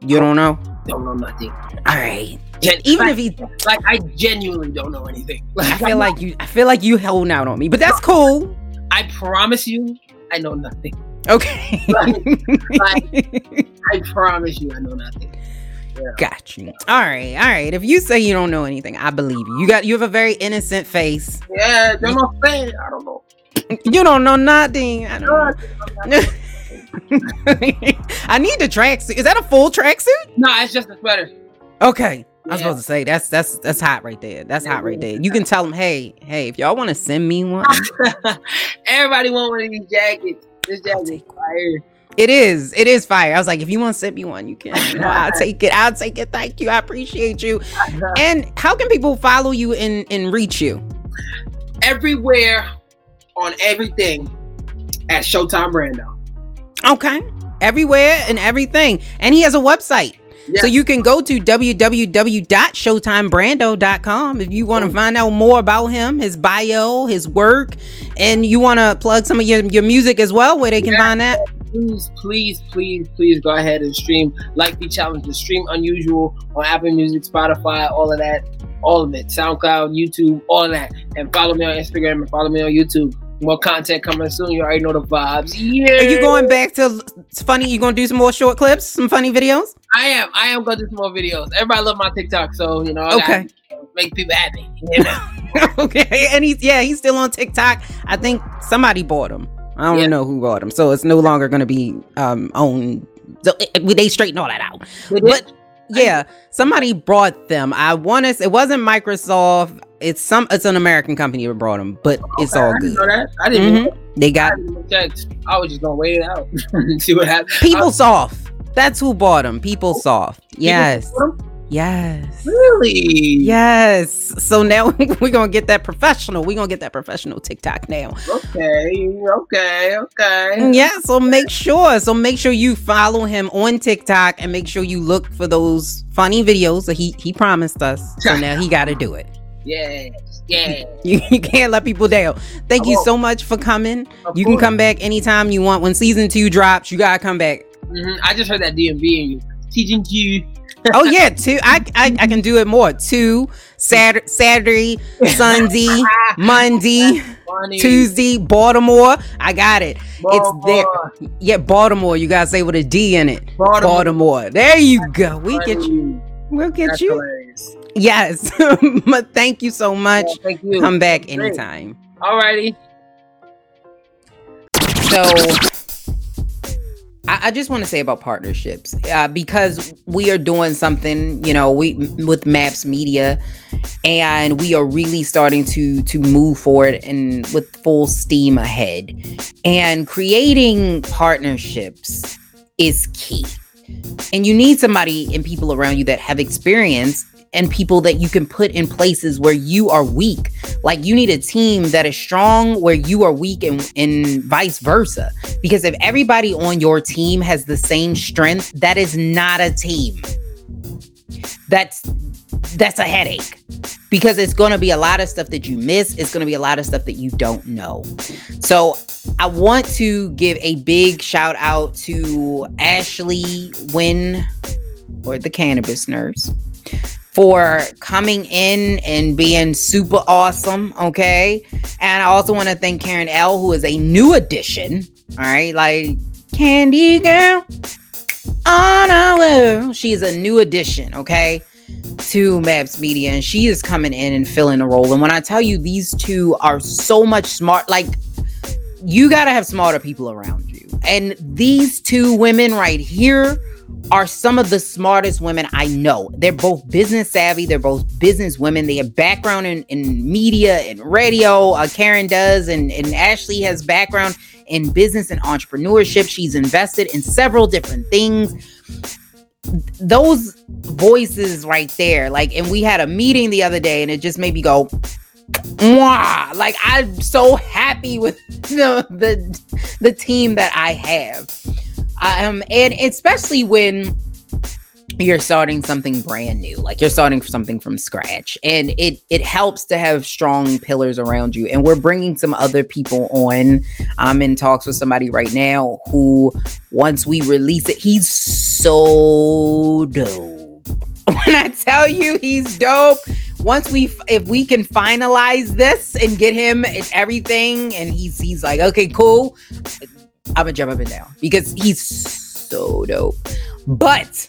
You don't know. Don't know nothing. All right. Gen- Even like, if he, like I genuinely don't know anything. Like, I feel like you. I feel like you holding out on me, but that's cool. I promise you, I know nothing. Okay. I promise you, I know nothing. Got you. All right, all right. If you say you don't know anything, I believe you. You got you have a very innocent face. Yeah, know saying. I don't know. You don't know nothing. I don't know. I need the tracksuit. Is that a full tracksuit? No, it's just a sweater. Okay. I was Yeah. supposed to say that's that's that's hot right there. That's hot right there. You can tell them, hey, hey, if y'all want to send me one, Everybody want one of these jackets. This jacket is fire. it is, it is fire. I was like, if you want to send me one, you can. You know, I'll take it. I'll take it. Thank you. I appreciate you. And how can people follow you and and reach you? Everywhere on everything at Showtime Brando. Okay. Everywhere and everything. And he has a website. So you can go to www.showtimebrando.com if you want to find out more about him, his bio, his work, and you want to plug some of your, your music as well, where they can Yeah. find that. please, please, please, please go ahead and stream Like the Challenge, the stream Unusual on Apple Music, Spotify, all of that, all of it, SoundCloud, YouTube, all of that, and follow me on Instagram and follow me on YouTube. More content coming soon. You already know the vibes. Yeah. Are you going back to it's funny? You gonna do some more short clips, some funny videos? I am. I am gonna do some more videos. Everybody love my TikTok, so you know. I Okay. Make people happy. You know? okay, and he's yeah, he's still on TikTok. I think somebody bought him. I don't Yeah. know who bought him, so it's no longer gonna be um owned. So it, they straighten all that out. But yeah, somebody brought them. I want to. It wasn't Microsoft. It's some. It's an American company that brought them, but it's Okay, all I didn't good. know that. I didn't. Mhm. They I got check. I was just gonna wait it out and see what happens. PeopleSoft. That's who bought them. PeopleSoft. Yes. People- Yes. Really? Yes. So now we're gonna get that professional. We're gonna get that professional TikTok now. Okay. Okay. Okay. Yeah, so make sure. So make sure you follow him on TikTok and make sure you look for those funny videos that he he promised us. So now he got to do it. Yes. Yeah. You, you can't let people down. Thank I you won't. so much for coming. Of You can come back anytime you want. When season two drops, you gotta come back. Mhm. I just heard that DMV in you. Teaching you. Oh yeah, two. I I, I can do it more. Two Saturday, Saturday, Sunday, Monday. Tuesday, Baltimore. I got it. It's there. Yeah, Baltimore. You gotta say with a D in it. Baltimore. Baltimore. There you go. We get you. We'll get That's you. hilarious. Yes. but thank you so much. Yeah, thank you. Come back Great. anytime. Alrighty. So I, I just want to say about partnerships uh, because we are doing something, you know, we with Maps Media, and we are really starting to to move forward and with full steam ahead. And creating partnerships is key. And you need somebody and people around you that have experience and people that you can put in places where you are weak. Like you need a team that is strong where you are weak and, and vice versa. Because if everybody on your team has the same strength, that is not a team. That's that's a headache. Because it's going to be a lot of stuff that you miss, it's going to be a lot of stuff that you don't know. So, I want to give a big shout out to Ashley Wynn or the cannabis nurse for coming in and being super awesome. Okay. And I also want to thank Karen L, who is a new addition. All right. Like Candy Girl on our world. She is a new addition. Okay. To Maps Media, and she is coming in and filling a role. And when I tell you these two are so much smart, like you got to have smarter people around you. And these two women right here are some of the smartest women I know. They're both business savvy. They're both business women. They have background in, in media and radio. Uh, Karen does, and, and Ashley has background in business and entrepreneurship. She's invested in several different things. Those voices right there, like, and we had a meeting the other day, and it just made me go, Mwah! Like I'm so happy with the the, the team that I have. Um, and especially when you're starting something brand new like you're starting something from scratch. And it it helps to have strong pillars around you. And we're bringing some other people on. I'm in talks with somebody right now who once we release it he's so dope. When i tell you he's dope once we if we can finalize this and get him everything and he's he's like okay cool i'm gonna jump up and down because he's so dope but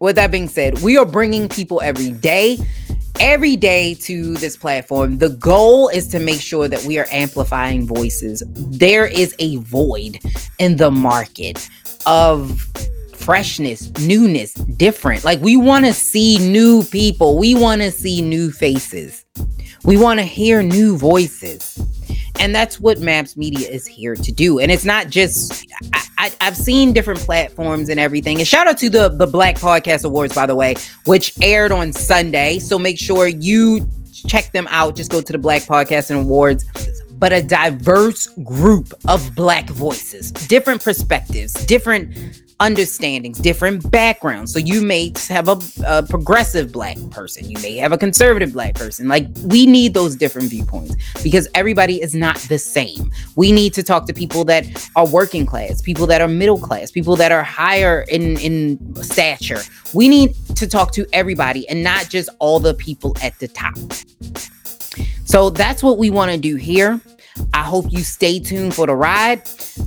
with that being said we are bringing people every day every day to this platform the goal is to make sure that we are amplifying voices there is a void in the market of freshness, newness, different. Like we want to see new people. We want to see new faces. We want to hear new voices. And that's what Maps Media is here to do. And it's not just I, have seen different platforms and everything. And shout out to the the Black Podcast Awards, by the way, which aired on Sunday. So make sure you check them out. Just go to the Black Podcast and Awards but a diverse group of black voices, different perspectives, different understandings, different backgrounds. So you may have a, a, progressive black person, you may have a conservative black person. Like we need those different viewpoints because everybody is not the same. We need to talk to people that are working class, people that are middle class, people that are higher in in stature. We need to talk to everybody and not just all the people at the top. So that's what we want to do here. I hope you stay tuned for the ride.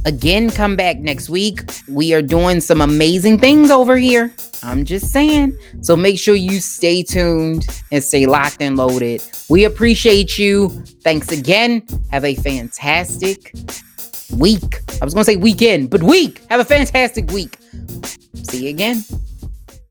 Again, come back next week. We are doing some amazing things over here. I'm just saying. So make sure you stay tuned and stay locked and loaded. We appreciate you. Thanks again. Have a fantastic week. I was going to say weekend, but week. Have a fantastic week. See you again.